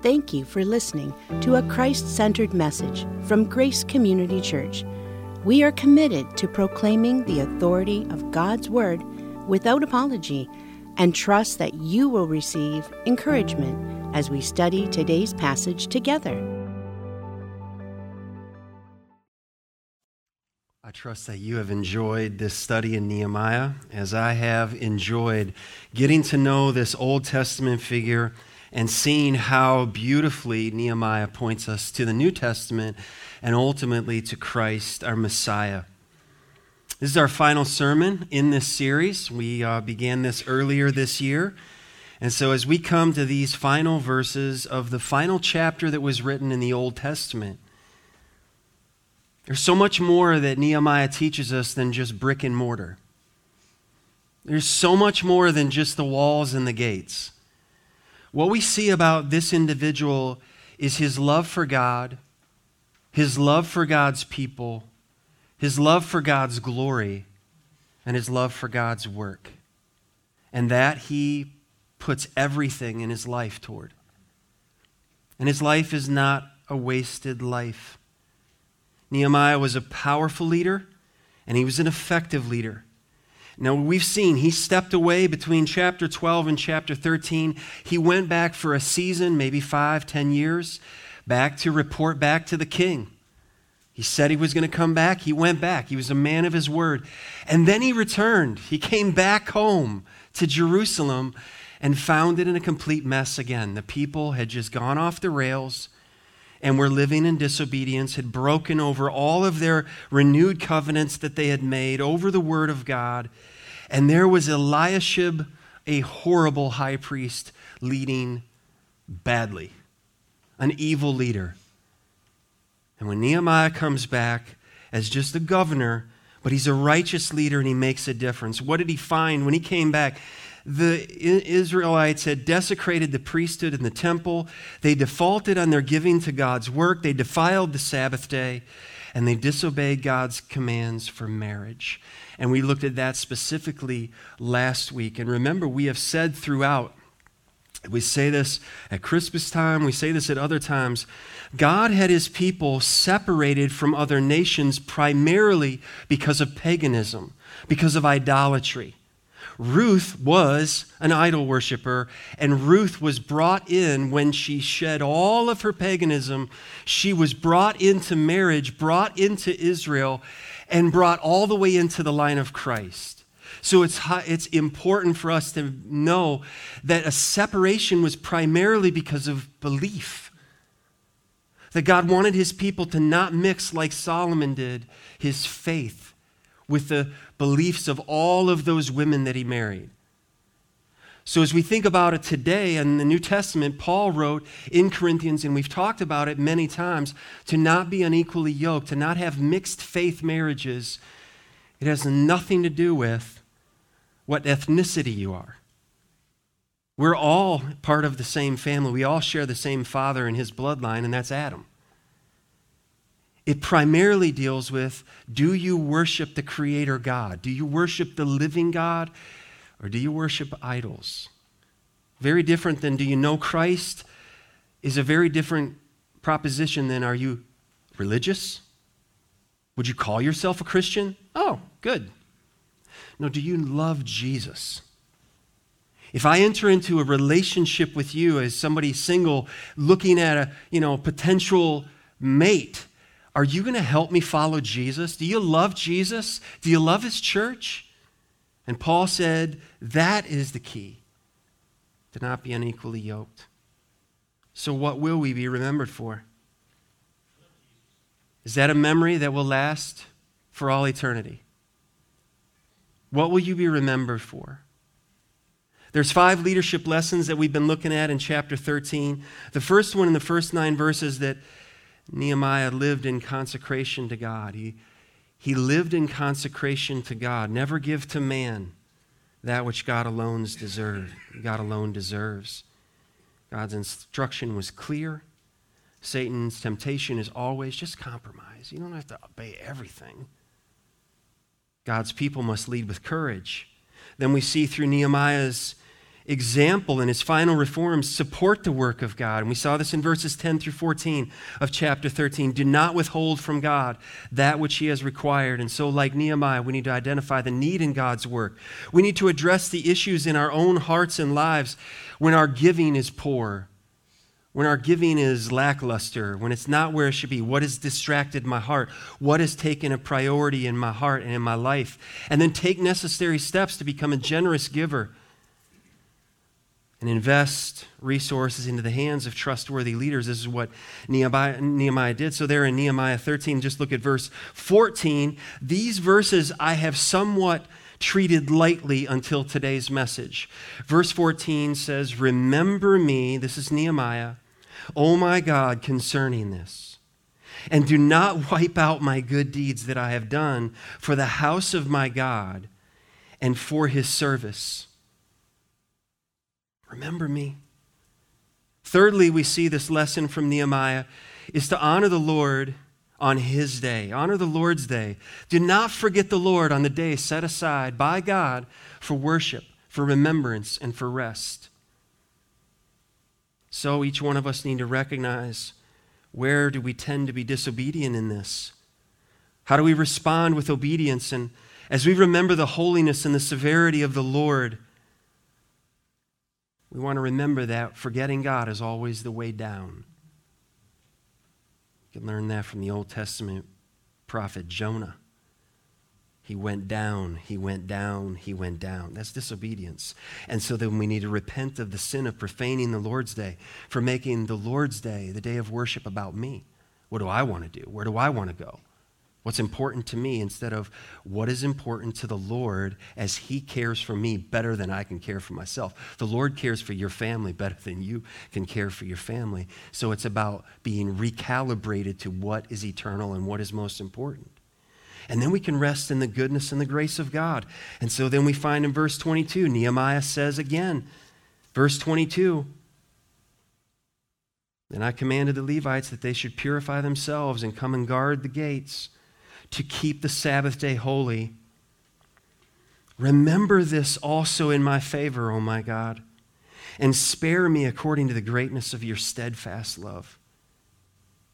Thank you for listening to a Christ centered message from Grace Community Church. We are committed to proclaiming the authority of God's Word without apology and trust that you will receive encouragement as we study today's passage together. I trust that you have enjoyed this study in Nehemiah as I have enjoyed getting to know this Old Testament figure and seeing how beautifully Nehemiah points us to the New Testament and ultimately to Christ, our Messiah. This is our final sermon in this series. We uh, began this earlier this year. And so, as we come to these final verses of the final chapter that was written in the Old Testament, there's so much more that Nehemiah teaches us than just brick and mortar. There's so much more than just the walls and the gates. What we see about this individual is his love for God, his love for God's people, his love for God's glory, and his love for God's work. And that he puts everything in his life toward. And his life is not a wasted life. Nehemiah was a powerful leader, and he was an effective leader. Now, we've seen he stepped away between chapter 12 and chapter 13. He went back for a season, maybe five, ten years, back to report back to the king. He said he was going to come back. He went back. He was a man of his word. And then he returned. He came back home to Jerusalem and found it in a complete mess again. The people had just gone off the rails and were living in disobedience, had broken over all of their renewed covenants that they had made over the word of God. And there was Eliashib, a horrible high priest, leading badly, an evil leader. And when Nehemiah comes back as just a governor, but he's a righteous leader and he makes a difference. What did he find when he came back? the Israelites had desecrated the priesthood and the temple. They defaulted on their giving to God's work. They defiled the Sabbath day. And they disobeyed God's commands for marriage. And we looked at that specifically last week. And remember, we have said throughout, we say this at Christmas time, we say this at other times. God had his people separated from other nations primarily because of paganism, because of idolatry. Ruth was an idol worshiper, and Ruth was brought in when she shed all of her paganism. She was brought into marriage, brought into Israel, and brought all the way into the line of Christ. So it's, it's important for us to know that a separation was primarily because of belief. That God wanted his people to not mix like Solomon did his faith with the beliefs of all of those women that he married. So, as we think about it today in the New Testament, Paul wrote in Corinthians, and we've talked about it many times, to not be unequally yoked, to not have mixed faith marriages. It has nothing to do with what ethnicity you are. We're all part of the same family. We all share the same father in his bloodline, and that's Adam. It primarily deals with do you worship the Creator God? Do you worship the living God? Or do you worship idols? Very different than do you know Christ is a very different proposition than are you religious? Would you call yourself a Christian? Oh, good. No, do you love Jesus? If I enter into a relationship with you as somebody single looking at a, you know, potential mate, are you going to help me follow Jesus? Do you love Jesus? Do you love his church? And Paul said, that is the key to not be unequally yoked. So, what will we be remembered for? Is that a memory that will last for all eternity? What will you be remembered for? There's five leadership lessons that we've been looking at in chapter 13. The first one in the first nine verses that Nehemiah lived in consecration to God. He, he lived in consecration to God. Never give to man that which God alone deserves. God alone deserves. God's instruction was clear. Satan's temptation is always just compromise. You don't have to obey everything. God's people must lead with courage. Then we see through Nehemiah's example and his final reforms support the work of God. And we saw this in verses 10 through 14 of chapter 13. Do not withhold from God that which he has required. And so, like Nehemiah, we need to identify the need in God's work. We need to address the issues in our own hearts and lives when our giving is poor, when our giving is lackluster, when it's not where it should be. What has distracted my heart? What has taken a priority in my heart and in my life? And then take necessary steps to become a generous giver and invest resources into the hands of trustworthy leaders. This is what Nehemiah, Nehemiah, did. So, there in Nehemiah 13, just look at verse 14. These verses I have somewhat treated lightly until today's message. Verse 14 says, Remember me, this is Nehemiah, O my God, concerning this. And do not wipe out my good deeds that I have done for the house of my God and for his service Remember me. Thirdly, we see this lesson from Nehemiah is to honor the Lord on his day. Honor the Lord's day. Do not forget the Lord on the day set aside by God for worship, for remembrance, and for rest. So each one of us need to recognize where do we tend to be disobedient in this? How do we respond with obedience? And as we remember the holiness and the severity of the Lord, we want to remember that forgetting God is always the way down. You can learn that from the Old Testament prophet Jonah. He went down, he went down, he went down. That's disobedience. And so then we need to repent of the sin of profaning the Lord's day, for making the Lord's day, the day of worship, about me. What do I want to do? Where do I want to go? What's important to me instead of what is important to the Lord as He cares for me better than I can care for myself. The Lord cares for your family better than you can care for your family. So it's about being recalibrated to what is eternal and what is most important. And then we can rest in the goodness and the grace of God. And so then we find in verse 22, Nehemiah says again, verse 22, then I commanded the Levites that they should purify themselves and come and guard the gates to keep the Sabbath day holy. Remember this also in my favor, O my God, and spare me according to the greatness of your steadfast love.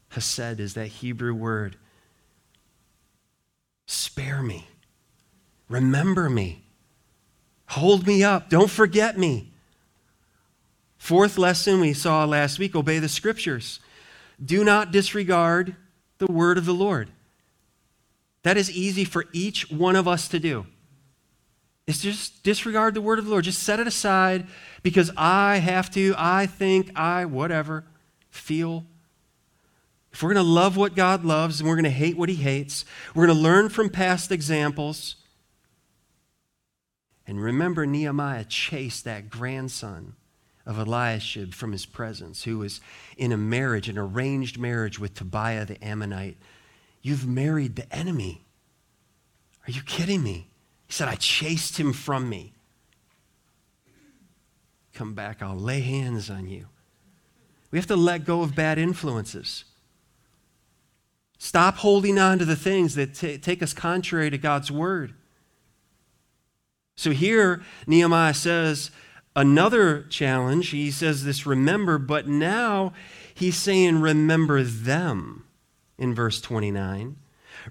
Hesed is that Hebrew word. Spare me. Remember me. Hold me up. Don't forget me. Fourth lesson we saw last week obey the scriptures. Do not disregard the word of the Lord. That is easy for each one of us to do. Is just disregard the word of the Lord. Just set it aside because I have to, I think, I, whatever, feel. If we're going to love what God loves and we're going to hate what he hates, we're going to learn from past examples. And remember, Nehemiah chased that grandson of Eliashib from his presence, who was in a marriage, an arranged marriage with Tobiah the Ammonite You've married the enemy. Are you kidding me? He said, I chased him from me. Come back, I'll lay hands on you. We have to let go of bad influences. Stop holding on to the things that t- take us contrary to God's word. So here, Nehemiah says another challenge. He says this remember, but now he's saying remember them in verse 29.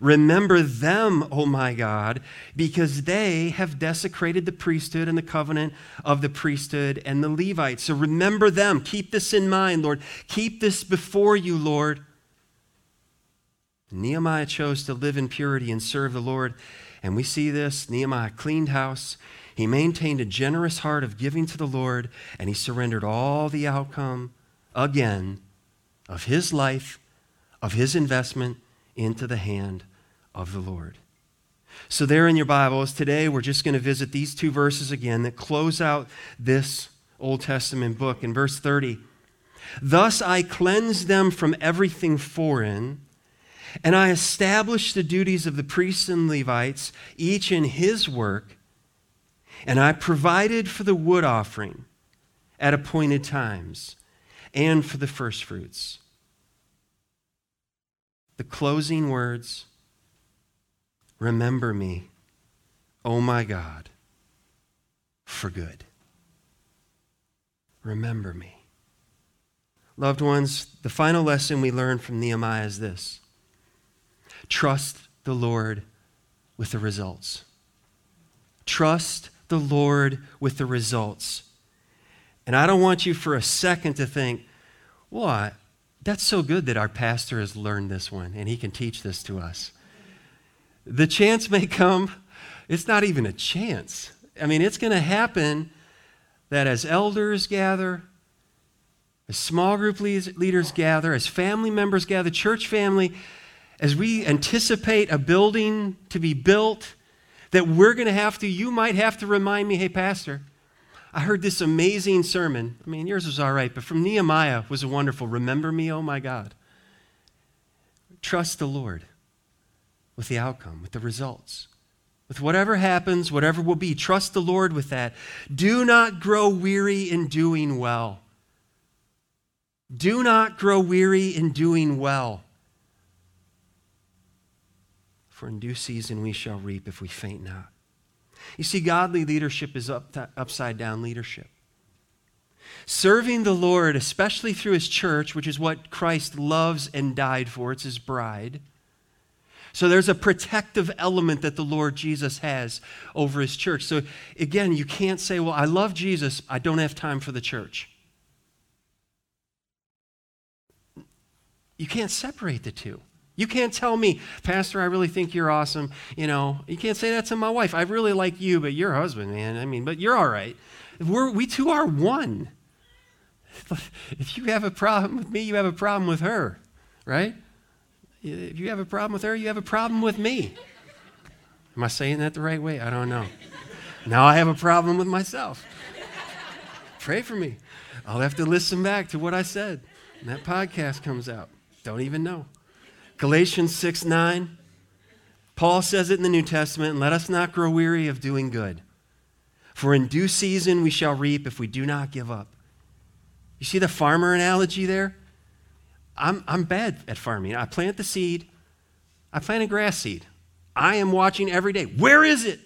Remember them, O my God, because they have desecrated the priesthood and the covenant of the priesthood and the Levites. So remember them. Keep this in mind, Lord. Keep this before you, Lord. Nehemiah chose to live in purity and serve the Lord. And we see this. Nehemiah cleaned house. He maintained a generous heart of giving to the Lord, and he surrendered all the outcome again of his life of his investment into the hand of the Lord. So, there in your Bibles, today we're just going to visit these two verses again that close out this Old Testament book. In verse 30, Thus I cleanse them from everything foreign, and I established the duties of the priests and Levites, each in his work, and I provided for the wood offering at appointed times and for the firstfruits the closing words Remember me, oh my God, for good. remember me. Loved ones, the final lesson we learn from Nehemiah is this trust the Lord with the results. Trust the Lord with the results. And I don't want you for a second to think, what? That's so good that our pastor has learned this one and he can teach this to us. The chance may come, it's not even a chance. I mean, it's going to happen that as elders gather, as small group leaders gather, as family members gather, church family, as we anticipate a building to be built, that we're going to have to, you might have to remind me, hey, Pastor, I heard this amazing sermon. I mean, yours was all right, but from Nehemiah was a wonderful. Remember me, oh my God. Trust the Lord with the outcome, with the results. With whatever happens, whatever will be, trust the Lord with that. Do not grow weary in doing well. Do not grow weary in doing well. For in due season we shall reap if we faint not. You see, godly leadership is up upside down leadership. Serving the Lord, especially through his church, which is what Christ loves and died for, it's his bride. So there's a protective element that the Lord Jesus has over his church. So again, you can't say, well, I love Jesus, I don't have time for the church. You can't separate the two. You can't tell me, Pastor, I really think you're awesome. You know, you can't say that to my wife. I really like you, but your husband, man. I mean, but you're all right. We're, we two are one. If you have a problem with me, you have a problem with her, right? If you have a problem with her, you have a problem with me. Am I saying that the right way? I don't know. Now I have a problem with myself. Pray for me. I'll have to listen back to what I said. And that podcast comes out. Don't even know. Galatians 6 9. Paul says it in the New Testament, let us not grow weary of doing good. For in due season we shall reap if we do not give up. You see the farmer analogy there? I'm, I'm bad at farming. I plant the seed, I plant a grass seed. I am watching every day. Where is it?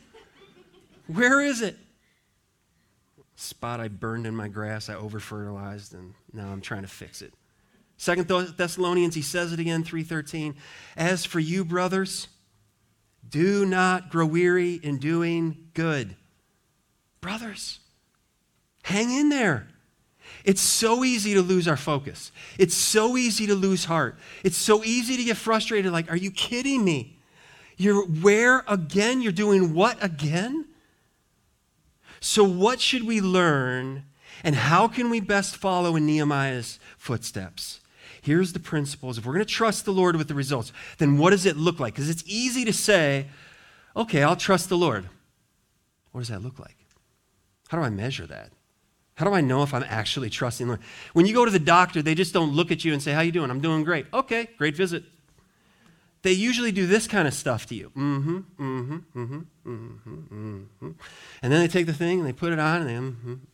Where is it? Spot I burned in my grass, I over fertilized, and now I'm trying to fix it. Second Thessalonians, he says it again, 3:13. As for you, brothers, do not grow weary in doing good. Brothers, hang in there. It's so easy to lose our focus. It's so easy to lose heart. It's so easy to get frustrated like, are you kidding me? You're where again? You're doing what again? So, what should we learn, and how can we best follow in Nehemiah's footsteps? Here's the principles. If we're going to trust the Lord with the results, then what does it look like? Because it's easy to say, okay, I'll trust the Lord. What does that look like? How do I measure that? How do I know if I'm actually trusting the Lord? When you go to the doctor, they just don't look at you and say, How you doing? I'm doing great. Okay, great visit they usually do this kind of stuff to you. Mm-hmm, mm-hmm, mm-hmm, mm-hmm, mm-hmm. And then they take the thing and they put it on and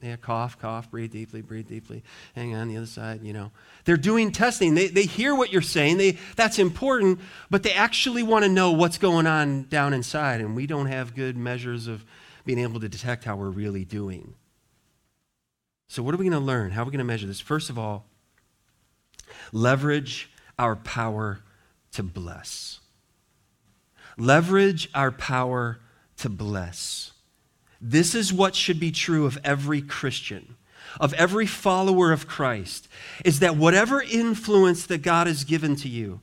they, mm-hmm, cough, cough, breathe deeply, breathe deeply. Hang on the other side, you know. They're doing testing. They, they hear what you're saying. They, that's important, but they actually want to know what's going on down inside. And we don't have good measures of being able to detect how we're really doing. So, what are we going to learn? How are we going to measure this? First of all, leverage our power to bless. Leverage our power to bless. This is what should be true of every Christian, of every follower of Christ, is that whatever influence that God has given to you,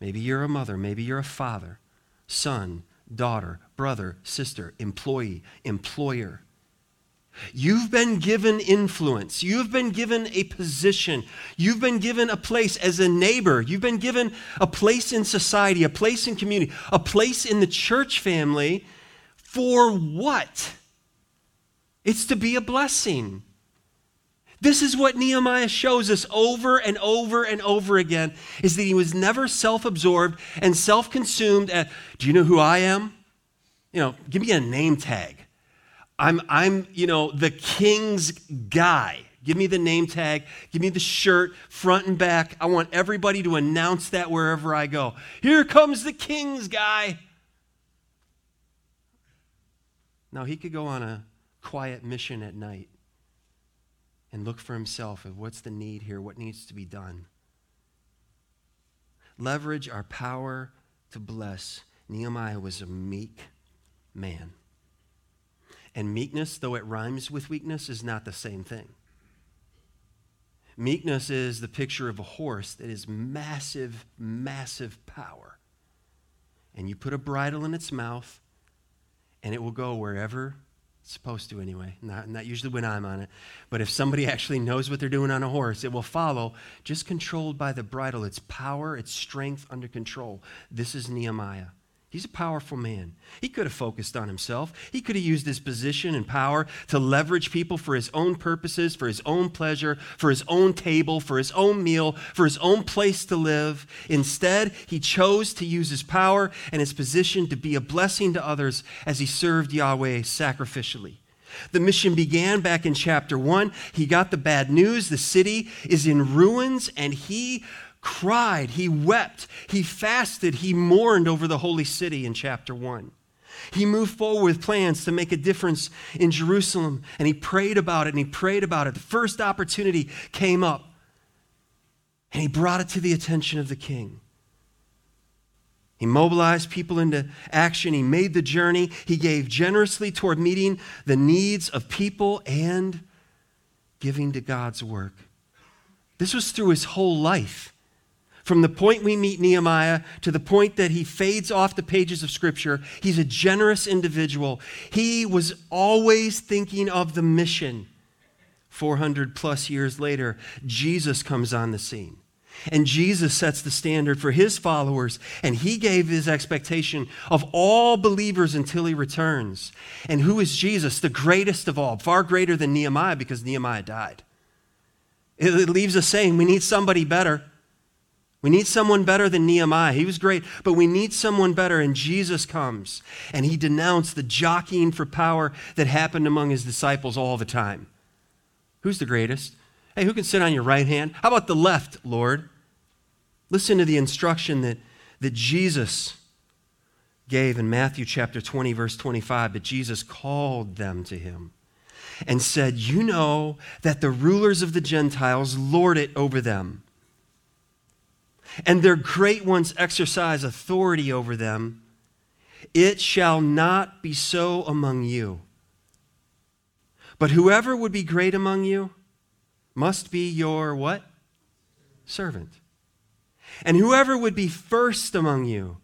maybe you're a mother, maybe you're a father, son, daughter, brother, sister, employee, employer, You've been given influence. You've been given a position. You've been given a place as a neighbor. You've been given a place in society, a place in community, a place in the church family. For what? It's to be a blessing. This is what Nehemiah shows us over and over and over again is that he was never self-absorbed and self-consumed at, do you know who I am? You know, give me a name tag. I'm, I'm, you know, the king's guy. Give me the name tag. Give me the shirt, front and back. I want everybody to announce that wherever I go. Here comes the king's guy. Now, he could go on a quiet mission at night. and look for himself of what's the need here, what needs to be done. Leverage our power to bless. Nehemiah was a meek man. And meekness, though it rhymes with weakness, is not the same thing. Meekness is the picture of a horse that is massive, massive power. And you put a bridle in its mouth, and it will go wherever it's supposed to anyway. Not, not usually when I'm on it. But if somebody actually knows what they're doing on a horse, it will follow, just controlled by the bridle, its power, its strength under control. This is Nehemiah. He's a powerful man. He could have focused on himself. He could have used his position and power to leverage people for his own purposes, for his own pleasure, for his own table, for his own meal, for his own place to live. Instead, he chose to use his power and his position to be a blessing to others as he served Yahweh sacrificially. The mission began back in chapter 1. He got the bad news. The city is in ruins, and he cried, he wept, he fasted, he mourned over the holy city in chapter 1. He moved forward with plans to make a difference in Jerusalem, and he prayed about it and he prayed about it. The first opportunity came up, and he brought it to the attention of the king. He mobilized people into action. He made the journey. He gave generously toward meeting the needs of people and giving to God's work. This was through his whole life. From the point we meet Nehemiah to the point that he fades off the pages of Scripture, he's a generous individual. He was always thinking of the mission. 400 plus years later, Jesus comes on the scene. And Jesus sets the standard for his followers, and he gave his expectation of all believers until he returns. And who is Jesus? The greatest of all, far greater than Nehemiah because Nehemiah died. It leaves us saying we need somebody better. We need someone better than Nehemiah. He was great, but we need someone better. And Jesus comes and he denounced the jockeying for power that happened among his disciples all the time. Who's the greatest? Hey, who can sit on your right hand? How about the left, Lord? Listen to the instruction that, that Jesus gave in Matthew chapter 20, verse 25, But Jesus called them to him and said, You know that the rulers of the Gentiles lord it over them and their great ones exercise authority over them, it shall not be so among you. But whoever would be great among you must be your what? Servant. And whoever would be first among you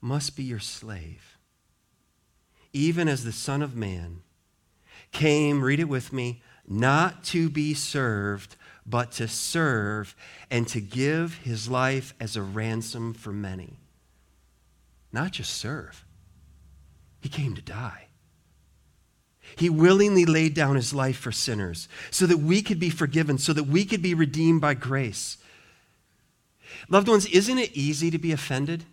must be your slave. Even as the Son of Man came, read it with me, not to be served, but to serve and to give his life as a ransom for many. Not just serve, he came to die. He willingly laid down his life for sinners so that we could be forgiven, so that we could be redeemed by grace. Loved ones, isn't it easy to be offended?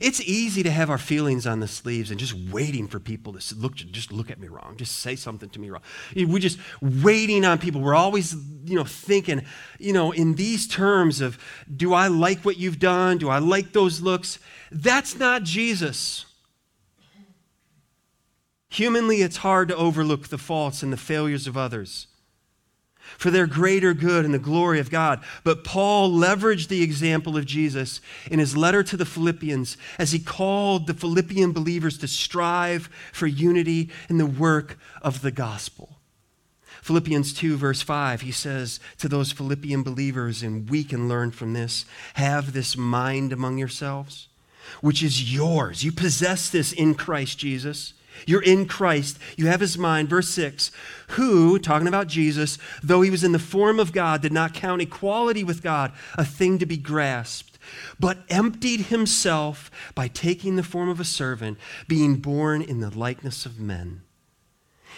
It's easy to have our feelings on the sleeves and just waiting for people to look, just look at me wrong, just say something to me wrong. We're just waiting on people. We're always, you know, thinking, you know, in these terms of, do I like what you've done? Do I like those looks? That's not Jesus. Humanly, it's hard to overlook the faults and the failures of others for their greater good and the glory of God. But Paul leveraged the example of Jesus in his letter to the Philippians as he called the Philippian believers to strive for unity in the work of the gospel. Philippians 2, verse 5, he says to those Philippian believers, and we can learn from this have this mind among yourselves, which is yours. You possess this in Christ Jesus you're in Christ. You have his mind. Verse 6 Who, talking about Jesus, though he was in the form of God, did not count equality with God a thing to be grasped, but emptied himself by taking the form of a servant, being born in the likeness of men.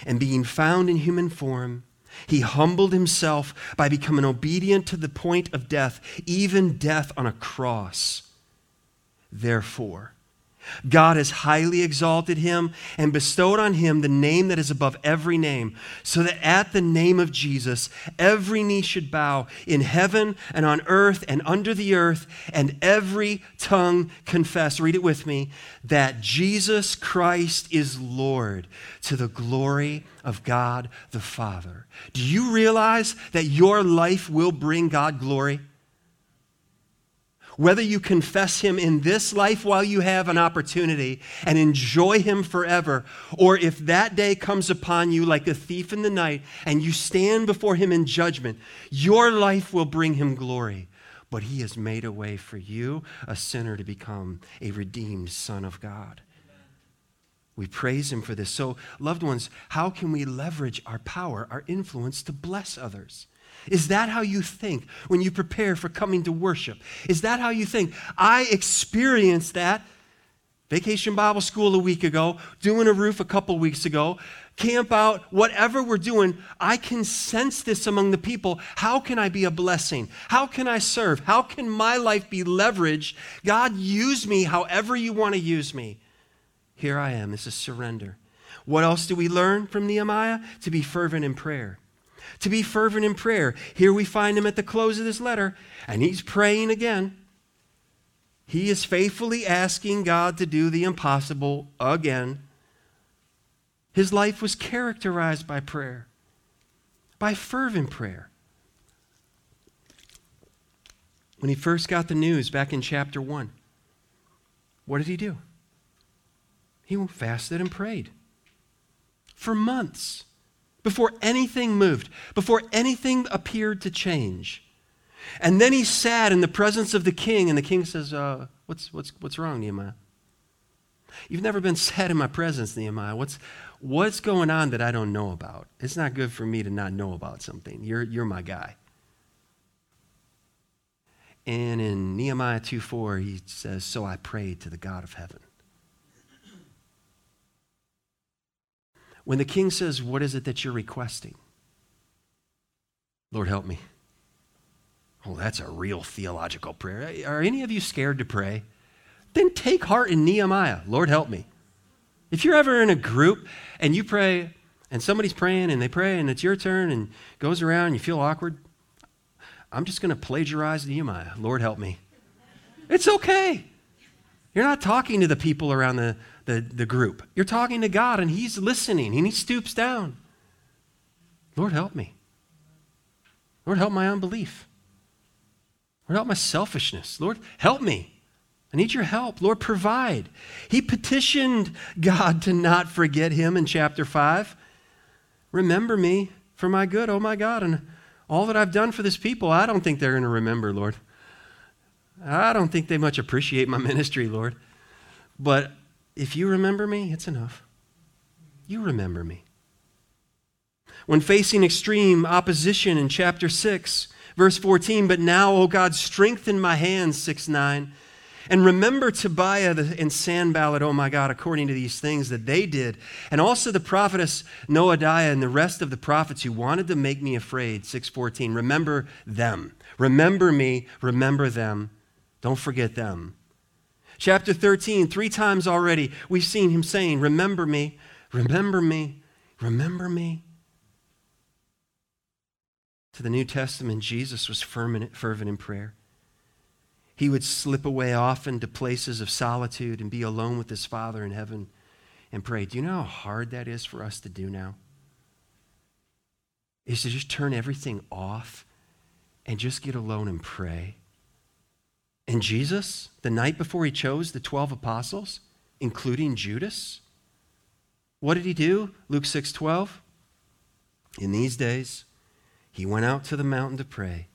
And being found in human form, he humbled himself by becoming obedient to the point of death, even death on a cross. Therefore, God has highly exalted him and bestowed on him the name that is above every name, so that at the name of Jesus every knee should bow in heaven and on earth and under the earth, and every tongue confess. Read it with me that Jesus Christ is Lord to the glory of God the Father. Do you realize that your life will bring God glory? Whether you confess him in this life while you have an opportunity and enjoy him forever, or if that day comes upon you like a thief in the night and you stand before him in judgment, your life will bring him glory. But he has made a way for you, a sinner, to become a redeemed son of God. We praise him for this. So, loved ones, how can we leverage our power, our influence to bless others? Is that how you think when you prepare for coming to worship? Is that how you think? I experienced that. Vacation Bible School a week ago, doing a roof a couple weeks ago, camp out, whatever we're doing, I can sense this among the people. How can I be a blessing? How can I serve? How can my life be leveraged? God, use me however you want to use me. Here I am. This is surrender. What else do we learn from Nehemiah? To be fervent in prayer to be fervent in prayer. Here we find him at the close of this letter, and he's praying again. He is faithfully asking God to do the impossible again. His life was characterized by prayer, by fervent prayer. When he first got the news back in chapter 1, what did he do? He fasted and prayed for months before anything moved, before anything appeared to change. And then he sat in the presence of the king, and the king says, uh, what's, what's, what's wrong, Nehemiah? You've never been sat in my presence, Nehemiah. What's, what's going on that I don't know about? It's not good for me to not know about something. You're, you're my guy. And in Nehemiah 2 4, he says, So I prayed to the God of heaven. When the king says, What is it that you're requesting? Lord, help me. Oh, that's a real theological prayer. Are any of you scared to pray? Then take heart in Nehemiah. Lord, help me. If you're ever in a group and you pray and somebody's praying and they pray and it's your turn and goes around and you feel awkward, I'm just going to plagiarize Nehemiah. Lord, help me. It's okay. You're not talking to the people around the, the, the group. You're talking to God and He's listening and He stoops down. Lord, help me. Lord, help my unbelief. Lord, help my selfishness. Lord, help me. I need your help. Lord, provide. He petitioned God to not forget him in chapter 5. Remember me for my good, oh my God, and all that I've done for this people, I don't think they're going to remember, Lord. I don't think they much appreciate my ministry, Lord. But if you remember me, it's enough. You remember me. When facing extreme opposition in chapter 6, verse 14, but now, O God, strengthen my hands, 6 9. And remember Tobiah and Sanballat, oh my God, according to these things that they did. And also the prophetess Noadiah and the rest of the prophets who wanted to make me afraid, 614. Remember them. Remember me. Remember them. Don't forget them. Chapter 13, three times already, we've seen him saying, Remember me, remember me, remember me. To the New Testament, Jesus was fervent in prayer. He would slip away often to places of solitude and be alone with his Father in heaven and pray. Do you know how hard that is for us to do now? Is to just turn everything off and just get alone and pray. And Jesus, the night before he chose the 12 apostles, including Judas, what did he do? Luke 6:12. In these days, he went out to the mountain to pray,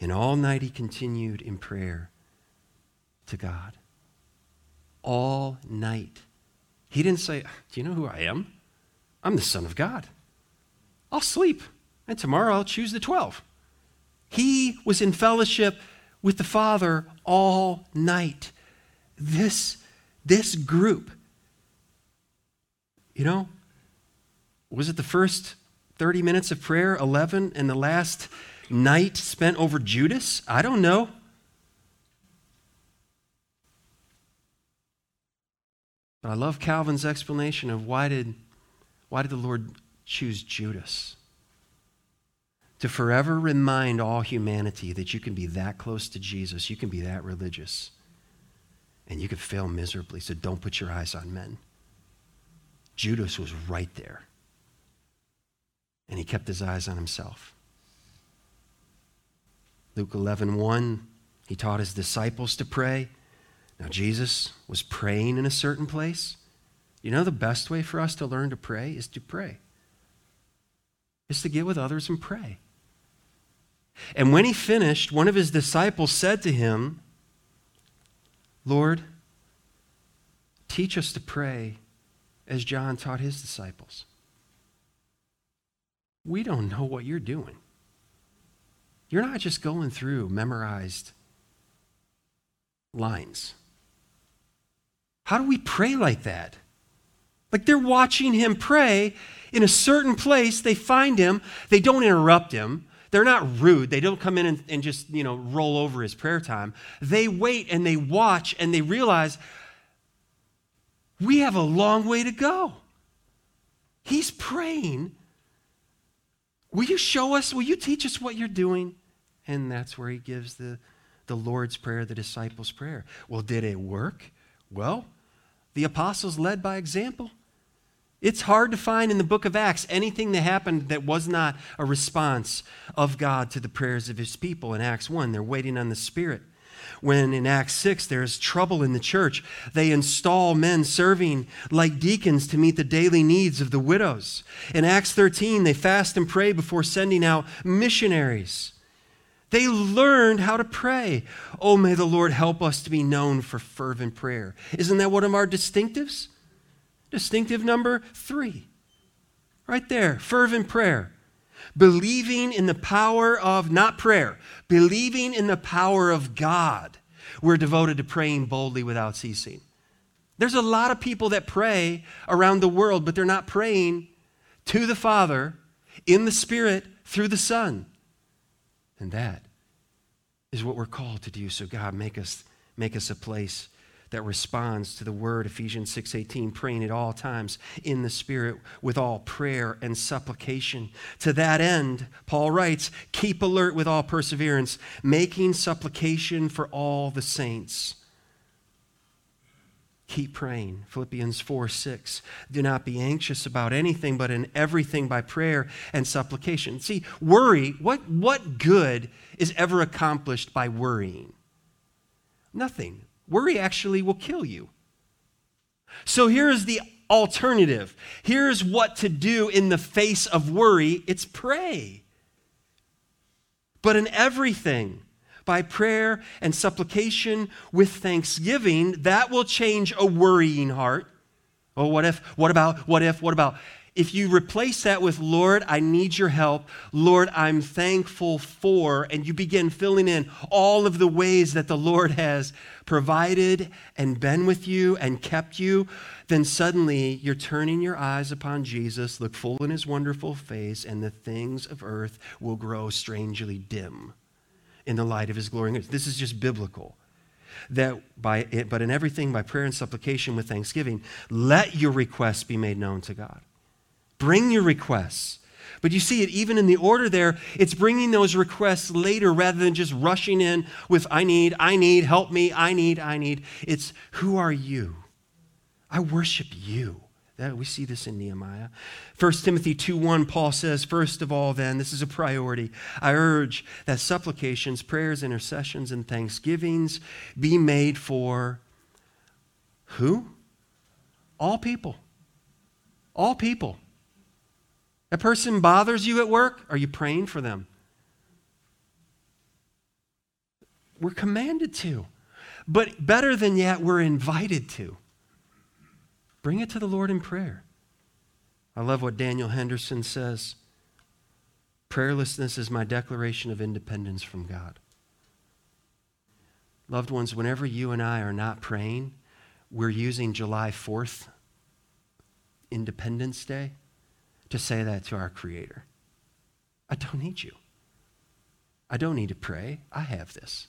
and all night he continued in prayer to God. All night. He didn't say, Do you know who I am? I'm the Son of God. I'll sleep, and tomorrow I'll choose the 12. He was in fellowship with the Father all night. This, this group, you know, was it the first 30 minutes of prayer, 11, and the last night spent over Judas? I don't know. But I love Calvin's explanation of why did, why did the Lord choose Judas? To forever remind all humanity that you can be that close to Jesus, you can be that religious, and you can fail miserably. So don't put your eyes on men. Judas was right there. And he kept his eyes on himself. Luke 11, 1, he taught his disciples to pray. Now, Jesus was praying in a certain place. You know, the best way for us to learn to pray is to pray, is to get with others and pray. And when he finished, one of his disciples said to him, Lord, teach us to pray as John taught his disciples. We don't know what you're doing. You're not just going through memorized lines. How do we pray like that? Like they're watching him pray in a certain place. They find him. They don't interrupt him. They're not rude. They don't come in and, and, just, you know, roll over his prayer time. They wait and they watch and they realize we have a long way to go. He's praying. Will you show us? Will you teach us what you're doing? And that's where he gives the, the Lord's Prayer, the disciples' prayer. Well, did it work? Well, the apostles led by example. It's hard to find in the book of Acts anything that happened that was not a response of God to the prayers of his people. In Acts 1, they're waiting on the Spirit. When in Acts 6 there's trouble in the church, they install men serving like deacons to meet the daily needs of the widows. In Acts 13, they fast and pray before sending out missionaries. They learned how to pray. Oh, may the Lord help us to be known for fervent prayer. Isn't that one of our distinctives? Distinctive number three. Right there, fervent prayer. Believing in the power of, not prayer, believing in the power of God. We're devoted to praying boldly without ceasing. There's a lot of people that pray around the world, but they're not praying to the Father in the Spirit through the Son. And that is what we're called to do. So God, make us, make us a place that responds to the word Ephesians 6:18 praying at all times in the spirit with all prayer and supplication to that end Paul writes keep alert with all perseverance making supplication for all the saints Keep praying. Philippians 4 6. Do not be anxious about anything, but in everything by prayer and supplication. See, worry, what, what good is ever accomplished by worrying? Nothing. Worry actually will kill you. So here's the alternative. Here's what to do in the face of worry it's pray. But in everything, by prayer and supplication with thanksgiving, that will change a worrying heart. Oh, what if? What about? What if? What about? If you replace that with, Lord, I need your help, Lord, I'm thankful for, and you begin filling in all of the ways that the Lord has provided and been with you and kept you, then suddenly you're turning your eyes upon Jesus, look full in his wonderful face, and the things of earth will grow strangely dim in the light of his glory. This is just biblical. That by it, but in everything by prayer and supplication with thanksgiving, let your requests be made known to God. Bring your requests. But you see it even in the order there, it's bringing those requests later rather than just rushing in with, I need, I need, help me, I need, I need. It's, who are you? I worship you. That, we see this in Nehemiah. 1 Timothy 2:1, Paul says, First of all, then, this is a priority. I urge that supplications, prayers, intercessions, and thanksgivings be made for who? All people. All people. A person bothers you at work, are you praying for them? We're commanded to. But better than yet, we're invited to. Bring it to the Lord in prayer. I love what Daniel Henderson says. Prayerlessness is my declaration of independence from God. Loved ones, whenever you and I are not praying, we're using July 4th, Independence Day, to say that to our Creator. I don't need you. I don't need to pray. I have this.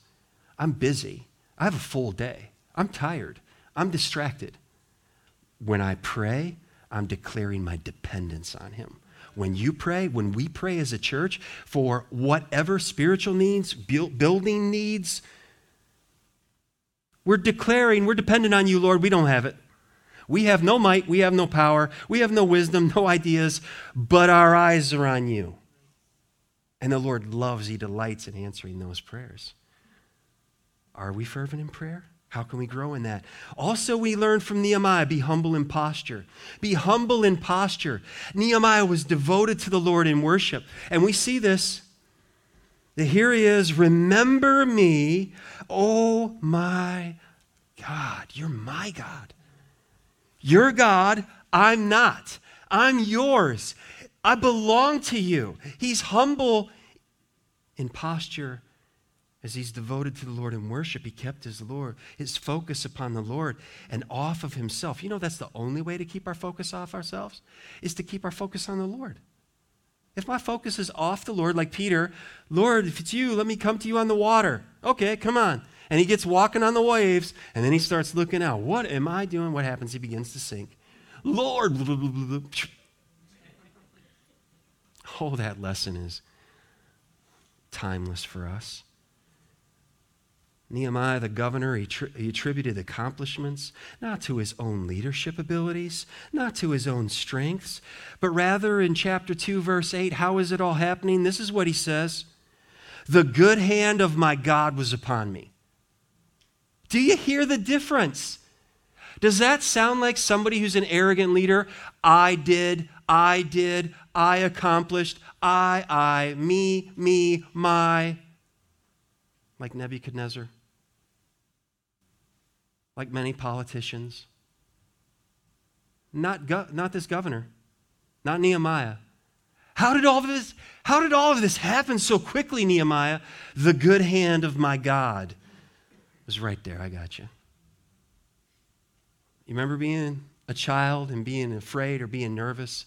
I'm busy. I have a full day. I'm tired. I'm distracted. when I pray, I'm declaring my dependence on Him. When you pray, when we pray as a church for whatever spiritual needs, building needs, we're declaring, we're dependent on you, Lord. We don't have it. We have no might, we have no power, we have no wisdom, no ideas, but our eyes are on you. And the Lord loves, He delights in answering those prayers. Are we fervent in prayer? How can we grow in that? Also, we learn from Nehemiah be humble in posture. Be humble in posture. Nehemiah was devoted to the Lord in worship. And we see this. That here he is, remember me, oh my God. You're my God. You're God, I'm not. I'm yours. I belong to you. He's humble in posture as he's devoted to the Lord in worship, he kept his Lord, his focus upon the Lord and off of himself. You know that's the only way to keep our focus off ourselves is to keep our focus on the Lord. If my focus is off the Lord, like Peter, Lord, if it's you, let me come to you on the water. Okay, come on. And he gets walking on the waves, and then he starts looking out. What am I doing? What happens? He begins to sink. Lord. Oh, that lesson is timeless for us. Nehemiah, the governor, he, tri- he, attributed accomplishments not to his own leadership abilities, not to his own strengths, but rather in chapter 2, verse 8, how is it all happening? This is what he says The good hand of my God was upon me. Do you hear the difference? Does that sound like somebody who's an arrogant leader? I did, I did, I accomplished, I, I, me, me, my, like Nebuchadnezzar? like many politicians. Not, go- not this governor, not Nehemiah. How did all of this how did all of this happen so quickly, Nehemiah? The good hand of my God right there. I got you. You remember being a child and being afraid or being nervous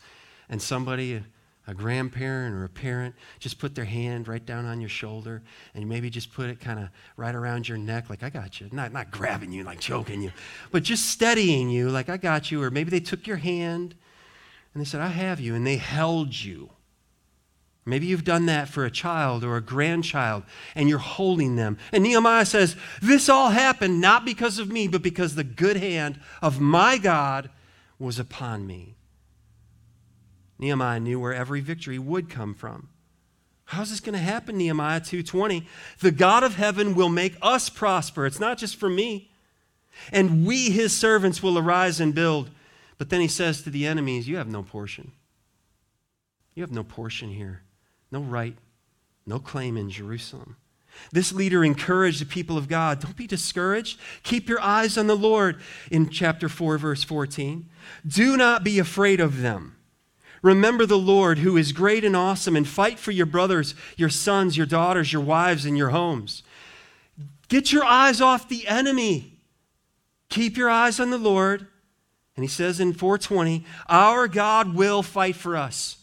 and somebody a grandparent or a parent just put their hand right down on your shoulder and maybe just put it kind of right around your neck like i got you not, not grabbing you like choking you but just steadying you like i got you or maybe they took your hand and they said i have you and they held you maybe you've done that for a child or a grandchild and you're holding them and nehemiah says this all happened not because of me but because the good hand of my god was upon me Nehemiah knew where every victory would come from. How's this going to happen, Nehemiah 2:20? The God of heaven will make us prosper. It's not just for me. And we his servants will arise and build. But then he says to the enemies, you have no portion. You have no portion here. No right, no claim in Jerusalem. This leader encouraged the people of God don't be discouraged. Keep your eyes on the Lord in chapter 4, verse 14. Do not be afraid of them. Remember the Lord who is great and awesome, and fight for your brothers, your sons, your daughters, your wives, and your homes. Get your eyes off the enemy. Keep your eyes on the Lord. And he says in 420, Our God will fight for us.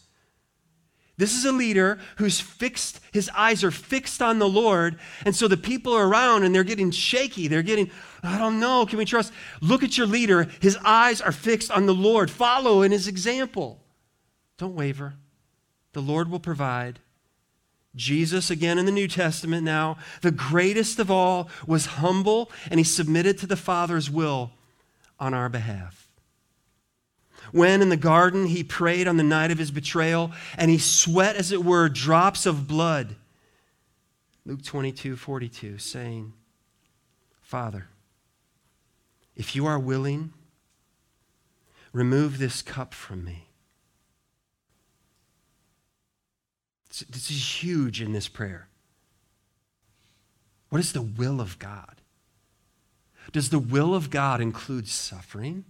This is a leader who's fixed, his eyes are fixed on the Lord. And so the people are around and they're getting shaky. They're getting, I don't know, can we trust? Look at your leader. His eyes are fixed on the Lord. Follow in his example. Don't waver. The Lord will provide. Jesus, again in the New Testament now, the greatest of all, was humble and he submitted to the Father's will on our behalf. When in the garden he prayed on the night of his betrayal and he sweat, as it were, drops of blood. Luke 22 42, saying, Father, if you are willing, remove this cup from me. This is huge in this prayer. What is the will of God? Does the will of God include suffering?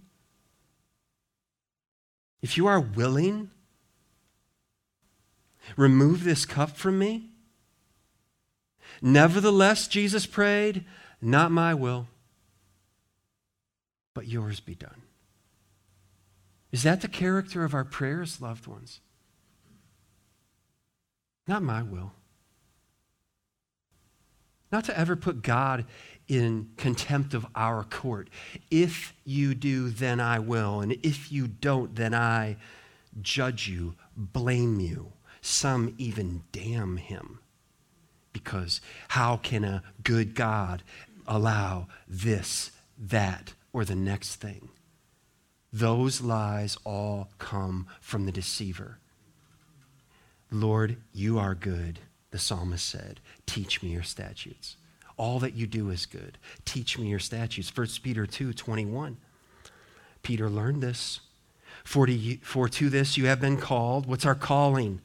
If you are willing, remove this cup from me. Nevertheless, Jesus prayed, not my will, but yours be done. Is that the character of our prayers, loved ones? Not my will, not to ever put God in contempt of our court. If you do, then I will. And if you don't, then I judge you, blame you. Some even damn him. Because how can a good God allow this, that, or the next thing? Those lies all come from the deceiver. Lord, you are good, the psalmist said. Teach me your statutes. All that you do is good. Teach me your statutes. 1 Peter 2 21. Peter learned this. For to, for to this you have been called. What's our calling?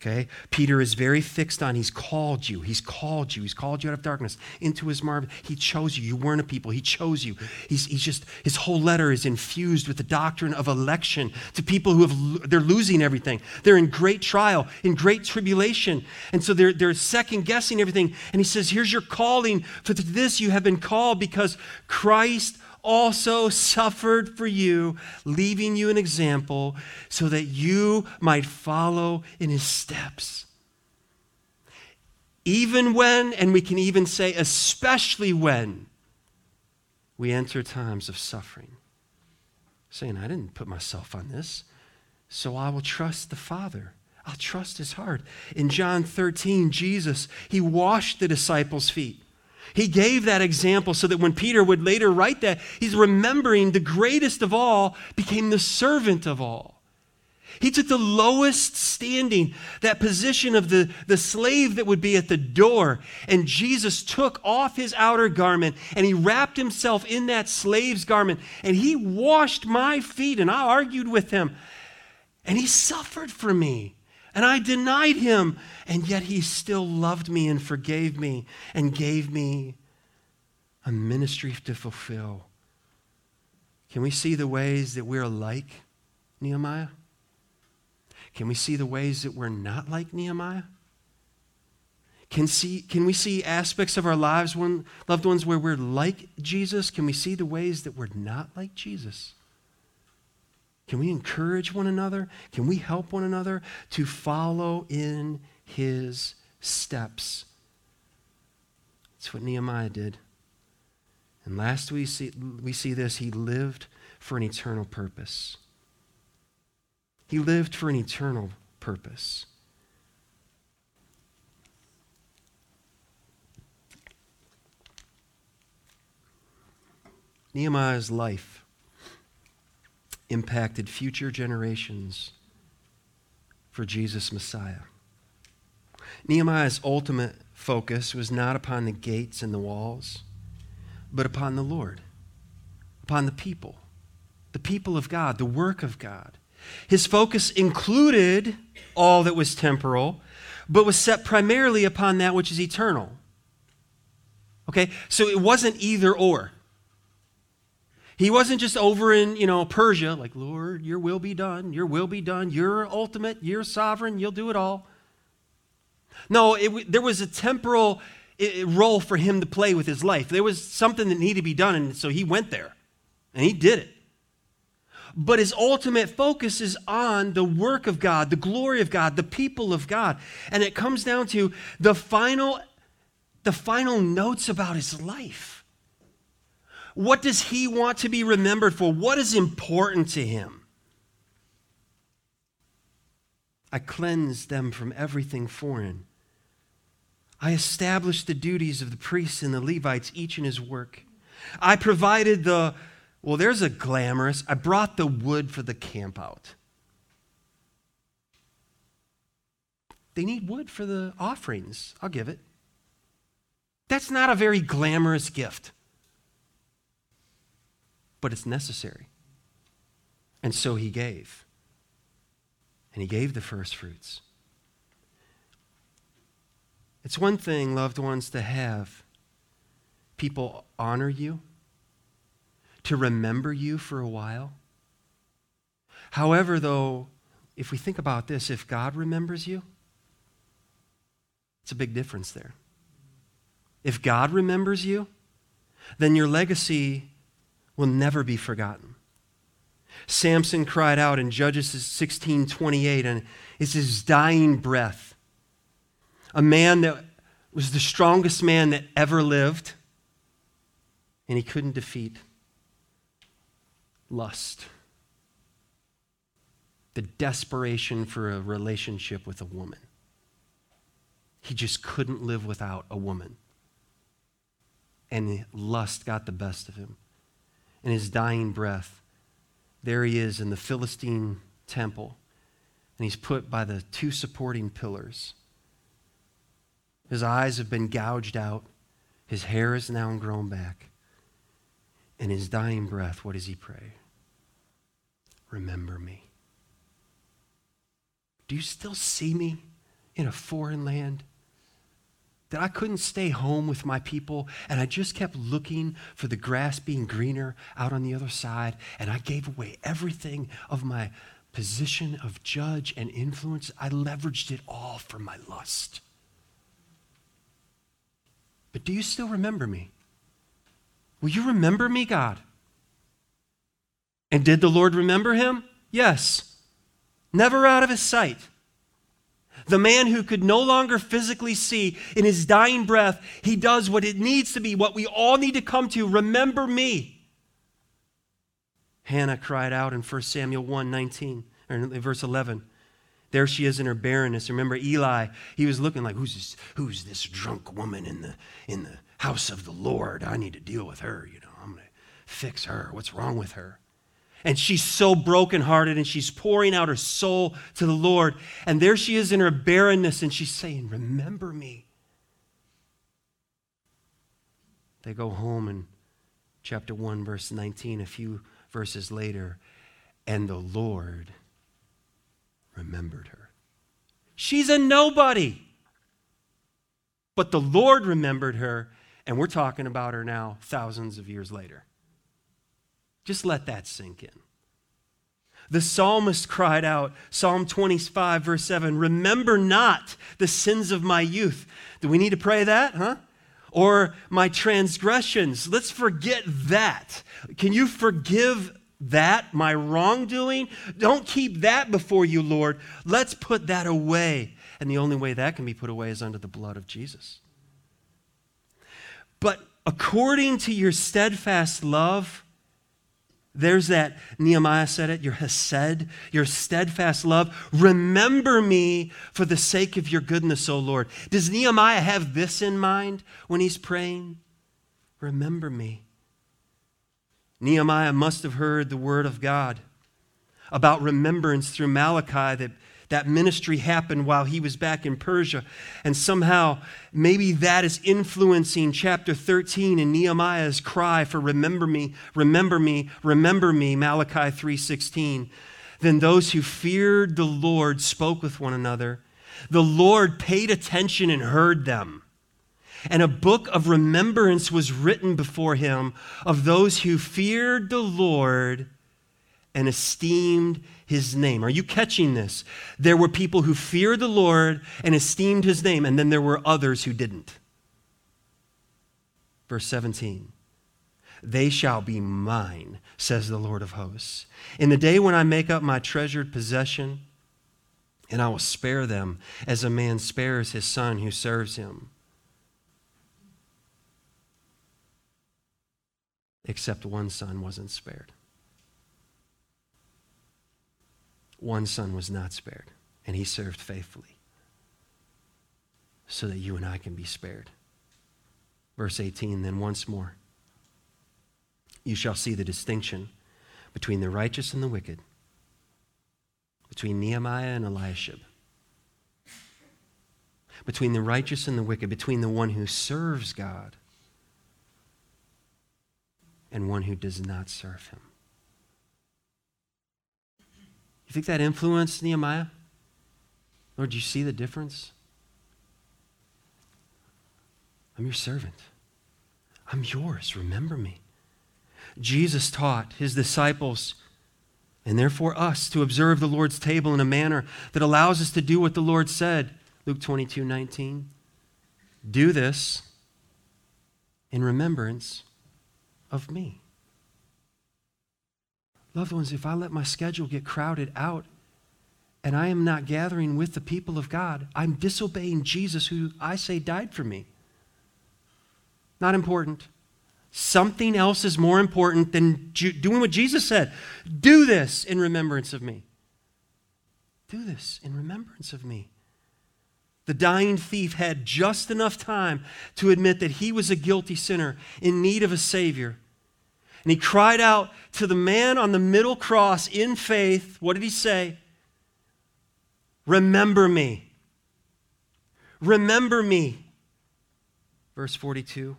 Okay? Peter is very fixed on he's called you. He's called you. He's called you out of darkness into his marvel. He chose you. You weren't a people. He chose you. He's, he's just, his whole letter is infused with the doctrine of election to people who have, they're losing everything. They're in great trial, in great tribulation. And so they're, they're second guessing everything. And he says, here's your calling. For this you have been called because Christ also suffered for you, leaving you an example so that you might follow in his steps. Even when, and we can even say, especially when, we enter times of suffering. Saying, I didn't put myself on this, so I will trust the Father. I'll trust his heart. In John 13, Jesus, he washed the disciples' feet. He gave that example so that when Peter would later write that, he's remembering the greatest of all became the servant of all. He took the lowest standing, that position of the, the slave that would be at the door, and Jesus took off his outer garment and he wrapped himself in that slave's garment and he washed my feet. And I argued with him, and he suffered for me. And I denied him, and yet he still loved me and forgave me and gave me a ministry to fulfill. Can we see the ways that we're like Nehemiah? Can we see the ways that we're not like Nehemiah? Can, see, can we see aspects of our lives, when, loved ones, where we're like Jesus? Can we see the ways that we're not like Jesus? Can we encourage one another? Can we help one another to follow in his steps? That's what Nehemiah did. And last we see, we see this he lived for an eternal purpose. He lived for an eternal purpose. Nehemiah's life impacted future generations for Jesus Messiah. Nehemiah's ultimate focus was not upon the gates and the walls, but upon the Lord, upon the people, the people of God, the work of God. His focus included all that was temporal, but was set primarily upon that which is eternal. Okay? So it wasn't either or. He wasn't just over in, you know, Persia, like, Lord, your will be done, your will be done, you're ultimate, you're sovereign, you'll do it all. No, it, there was a temporal role for him to play with his life. There was something that needed to be done, and so he went there, and he did it. But his ultimate focus is on the work of God, the glory of God, the people of God. And it comes down to the final, the final notes about his life. What does he want to be remembered for? What is important to him? I cleansed them from everything foreign. I established the duties of the priests and the Levites, each in his work. I provided the, well, there's a glamorous, I brought the wood for the camp out. They need wood for the offerings. I'll give it. That's not a very glamorous gift but it's necessary. And so he gave. And he gave the first fruits. It's one thing, loved ones, to have people honor you, to remember you for a while. However, though, if we think about this, if God remembers you, it's a big difference there. If God remembers you, then your legacy will never be forgotten. Samson cried out in Judges 16 28, and it's his dying breath. A man that was the strongest man that ever lived, and he couldn't defeat lust. The desperation for a relationship with a woman. He just couldn't live without a woman. And lust got the best of him. In his dying breath, there he is in the Philistine temple, and he's put by the two supporting pillars. His eyes have been gouged out, his hair is now grown back. In his dying breath, what does he pray? Remember me. Do you still see me in a foreign land? That I couldn't stay home with my people and I just kept looking for the grass being greener out on the other side and I gave away everything of my position of judge and influence. I leveraged it all for my lust. But do you still remember me? Will you remember me, God? And did the Lord remember him? Yes. Never out of his sight. The man who could no longer physically see in his dying breath, he does what it needs to be, what we all need to come to. Remember me. Hannah cried out in 1 Samuel 1 19, or verse 11. There she is in her barrenness. Remember Eli, he was looking like, who's this, who's this drunk woman in the, in the house of the Lord? I need to deal with her. You know, I'm going to fix her. What's wrong with her? And she's so brokenhearted and she's pouring out her soul to the Lord. And there she is in her barrenness and she's saying, Remember me. They go home in chapter 1, verse 19, a few verses later, and the Lord remembered her. She's a nobody. But the Lord remembered her, and we're talking about her now thousands of years later. Just let that sink in. The psalmist cried out, Psalm 25, verse 7, Remember not the sins of my youth. Do we need to pray that, huh? Or my transgressions. Let's forget that. Can you forgive that, my wrongdoing? Don't keep that before you, Lord. Let's put that away. And the only way that can be put away is under the blood of Jesus. But according to your steadfast love, there's that, Nehemiah said it, your hesed, your steadfast love. Remember me for the sake of your goodness, O Lord. Does Nehemiah have this in mind when he's praying? Remember me. Nehemiah must have heard the word of God about remembrance through Malachi that that ministry happened while he was back in Persia. And somehow, maybe that is influencing chapter 13 in Nehemiah's cry for remember me, remember me, remember me, Malachi 3:16. Then those who feared the Lord spoke with one another. The Lord paid attention and heard them. And a book of remembrance was written before him of those who feared the Lord and esteemed his name. Are you catching this? There were people who feared the Lord and esteemed his name, and then there were others who didn't. Verse 17 They shall be mine, says the Lord of hosts, in the day when I make up my treasured possession, and I will spare them as a man spares his son who serves him. Except one son wasn't spared. One son was not spared, and he served faithfully so that you and I can be spared. Verse 18 then once more, you shall see the distinction between the righteous and the wicked, between Nehemiah and Eliashib, between the righteous and the wicked, between the one who serves God and one who does not serve him. You think that influenced Nehemiah? Lord, do you see the difference? I'm your servant. I'm yours. Remember me. Jesus taught his disciples and therefore us to observe the Lord's table in a manner that allows us to do what the Lord said. Luke 22 19. Do this in remembrance of me. Loved ones, if I let my schedule get crowded out and I am not gathering with the people of God, I'm disobeying Jesus, who I say died for me. Not important. Something else is more important than doing what Jesus said. Do this in remembrance of me. Do this in remembrance of me. The dying thief had just enough time to admit that he was a guilty sinner in need of a Savior. And he cried out to the man on the middle cross in faith. What did he say? Remember me. Remember me. Verse 42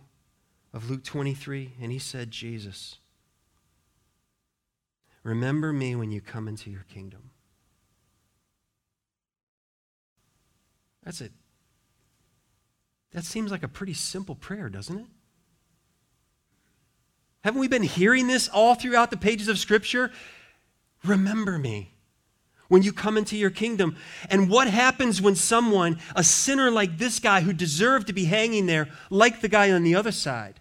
of Luke 23. And he said, Jesus, remember me when you come into your kingdom. That's it. That seems like a pretty simple prayer, doesn't it? Haven't we been hearing this all throughout the pages of Scripture? Remember me when you come into your kingdom. And what happens when someone, a sinner like this guy who deserved to be hanging there, like the guy on the other side?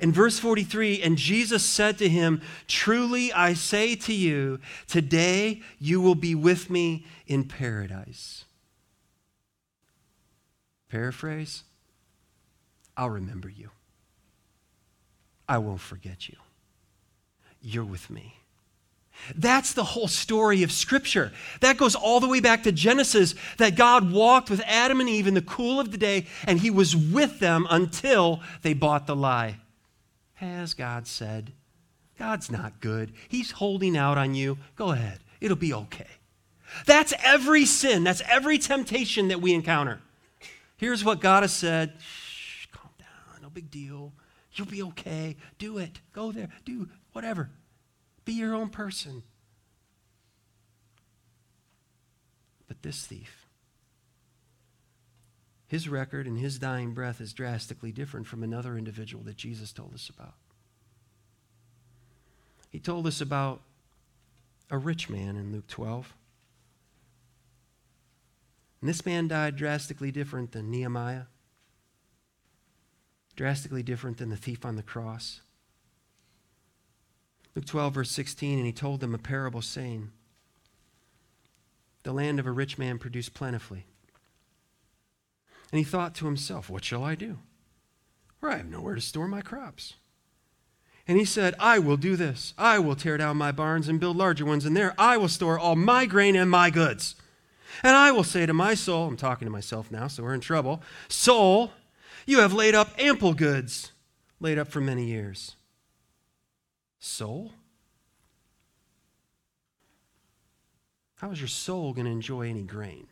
In verse 43, and Jesus said to him, Truly I say to you, today you will be with me in paradise. Paraphrase I'll remember you. I won't forget you. You're with me. That's the whole story of Scripture. That goes all the way back to Genesis that God walked with Adam and Eve in the cool of the day, and He was with them until they bought the lie. Has God said, God's not good. He's holding out on you. Go ahead, it'll be okay. That's every sin, that's every temptation that we encounter. Here's what God has said Shh, calm down, no big deal. You'll be okay. Do it. Go there. Do whatever. Be your own person. But this thief, his record and his dying breath is drastically different from another individual that Jesus told us about. He told us about a rich man in Luke 12. And this man died drastically different than Nehemiah, drastically different than the thief on the cross. Luke 12, verse 16, and he told them a parable saying, The land of a rich man produced plentifully. And he thought to himself, What shall I do? For I have nowhere to store my crops. And he said, I will do this. I will tear down my barns and build larger ones, and there I will store all my grain and my goods. And I will say to my soul, I'm talking to myself now, so we're in trouble. Soul, you have laid up ample goods, laid up for many years. Soul? How is your soul going to enjoy any grain?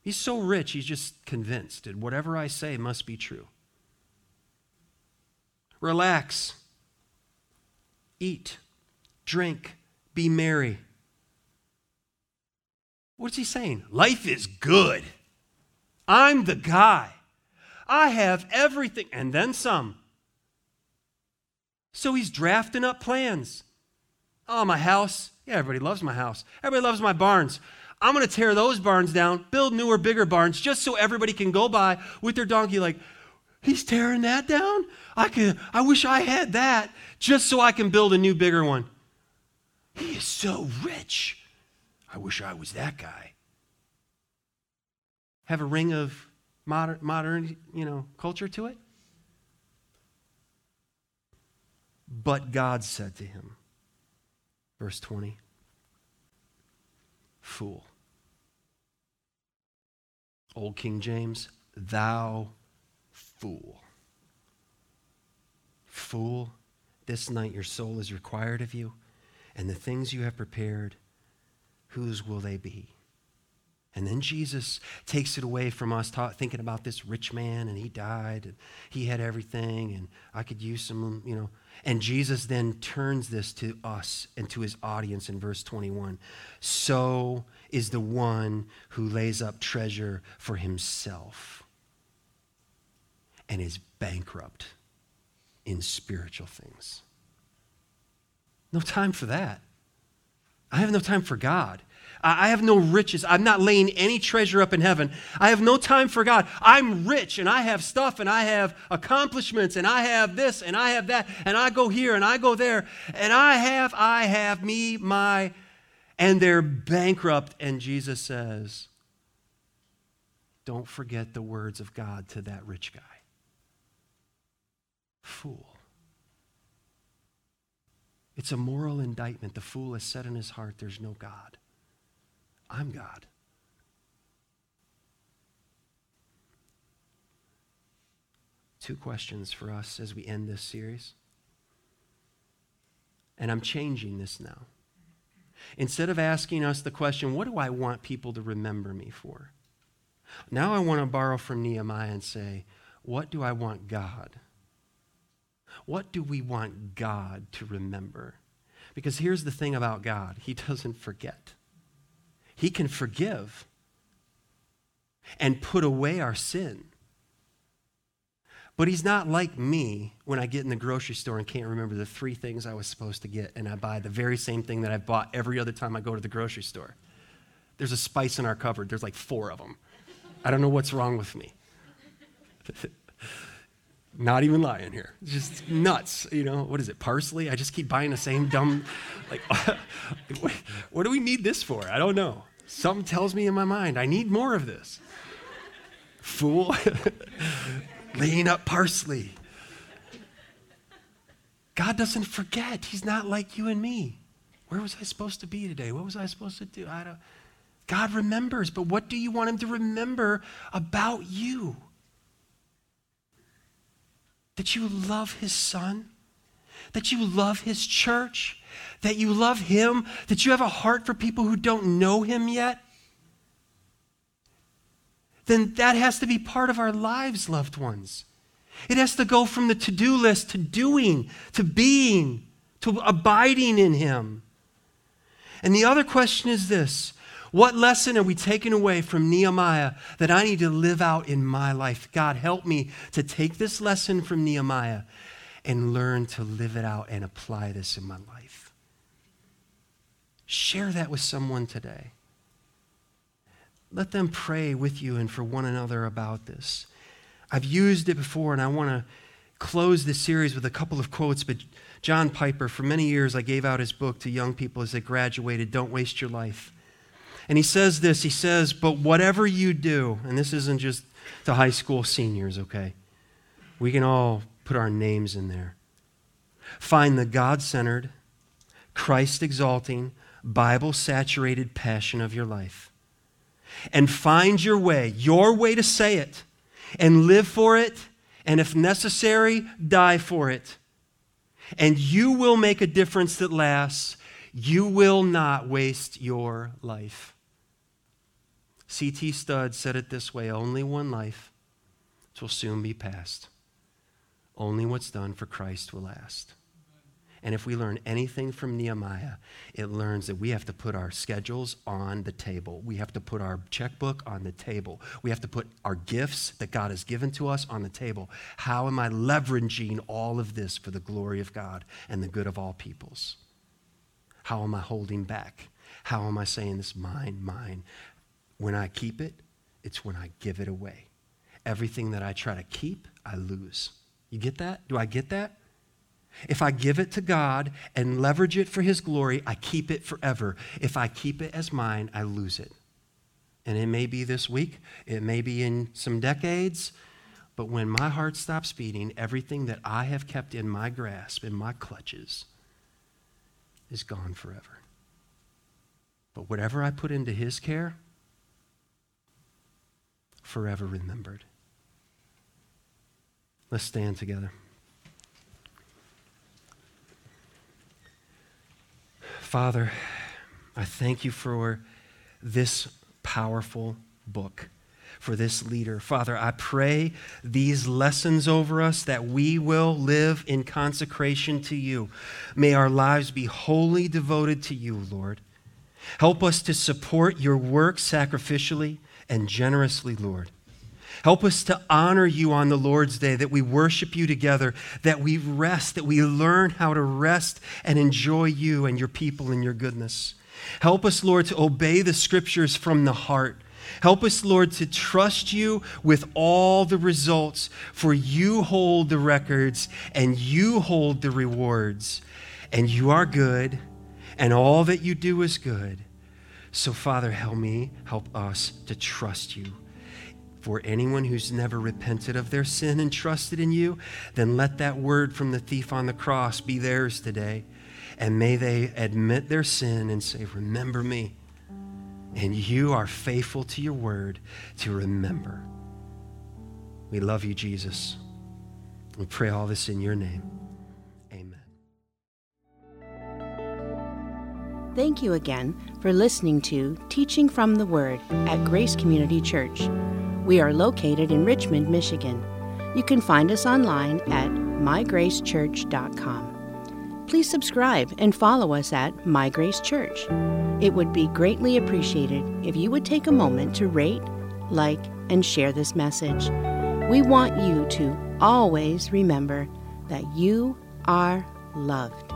He's so rich, he's just convinced that whatever I say must be true. Relax, eat, drink, be merry. What's he saying? Life is good. I'm the guy. I have everything, and then some. So he's drafting up plans. Oh, my house. Yeah, everybody loves my house. Everybody loves my barns. I'm going to tear those barns down, build newer, bigger barns, just so everybody can go by with their donkey, like, he's tearing that down? I, can, I wish I had that, just so I can build a new, bigger one. He is so rich. I wish I was that guy. Have a ring of modern, modern you know, culture to it? But God said to him, verse 20, Fool. Old King James, thou fool. Fool, this night your soul is required of you, and the things you have prepared whose will they be? And then Jesus takes it away from us, ta- thinking about this rich man, and he died, and he had everything, and I could use some, you know. And Jesus then turns this to us and to his audience in verse 21. So is the one who lays up treasure for himself and is bankrupt in spiritual things. No time for that. I have no time for God. I have no riches. I'm not laying any treasure up in heaven. I have no time for God. I'm rich and I have stuff and I have accomplishments and I have this and I have that and I go here and I go there and I have, I have me, my, and they're bankrupt. And Jesus says, Don't forget the words of God to that rich guy. Fool. It's a moral indictment. The fool has said in his heart, There's no God. I'm God. Two questions for us as we end this series. And I'm changing this now. Instead of asking us the question, what do I want people to remember me for? Now I want to borrow from Nehemiah and say, what do I want God? What do we want God to remember? Because here's the thing about God He doesn't forget, He can forgive and put away our sin. But he's not like me when I get in the grocery store and can't remember the three things I was supposed to get, and I buy the very same thing that I've bought every other time I go to the grocery store. There's a spice in our cupboard, there's like four of them. I don't know what's wrong with me. not even lying here. Just nuts, you know. What is it, parsley? I just keep buying the same dumb, like, what do we need this for? I don't know. Something tells me in my mind, I need more of this. Fool. laying up parsley. God doesn't forget. He's not like you and me. Where was I supposed to be today? What was I supposed to do? I don't. God remembers, but what do you want him to remember about you? That you love his son? That you love his church? That you love him? That you have a heart for people who don't know him yet? then that has to be part of our lives, loved ones. It has to go from the to do list to doing, to being, to abiding in Him. And the other question is this What lesson are we taking away from Nehemiah that I need to live out in my life? God, help me to take this lesson from Nehemiah and learn to live it out and apply this in my life. Share that with someone today let them pray with you and for one another about this. I've used it before, and I want to close this series with a couple of quotes. But John Piper, for many years, I gave out his book to young people as they graduated Don't Waste Your Life. And he says this He says, But whatever you do, and this isn't just to high school seniors, okay? We can all put our names in there. Find the God centered, Christ exalting, Bible saturated passion of your life and find your way, your way to say it, and live for it, and if necessary, die for it. And you will make a difference that lasts. You will not waste your life. C.T. Studd said it this way only one life, it will soon be past. Only what's done for Christ will last. And if we learn anything from Nehemiah, it learns that we have to put our schedules on the table. We have to put our checkbook on the table. We have to put our gifts that God has given to us on the table. How am I leveraging all of this for the glory of God and the good of all peoples? How am I holding back? How am I saying this mine, mine? When I keep it, it's when I give it away. Everything that I try to keep, I lose. You get that? Do I get that? If I give it to God and leverage it for His glory, I keep it forever. If I keep it as mine, I lose it. And it may be this week, it may be in some decades, but when my heart stops beating, everything that I have kept in my grasp, in my clutches, is gone forever. But whatever I put into His care, forever remembered. Let's stand together. Father, I thank you for this powerful book, for this leader. Father, I pray these lessons over us that we will live in consecration to you. May our lives be wholly devoted to you, Lord. Help us to support your work sacrificially and generously, Lord. Help us to honor you on the Lord's day, that we worship you together, that we rest, that we learn how to rest and enjoy you and your people and your goodness. Help us, Lord, to obey the scriptures from the heart. Help us, Lord, to trust you with all the results, for you hold the records and you hold the rewards. And you are good, and all that you do is good. So, Father, help me, help us to trust you. For anyone who's never repented of their sin and trusted in you, then let that word from the thief on the cross be theirs today. And may they admit their sin and say, Remember me. And you are faithful to your word to remember. We love you, Jesus. We pray all this in your name. Amen. Thank you again for listening to Teaching from the Word at Grace Community Church. We are located in Richmond, Michigan. You can find us online at mygracechurch.com. Please subscribe and follow us at My Grace Church. It would be greatly appreciated if you would take a moment to rate, like, and share this message. We want you to always remember that you are loved.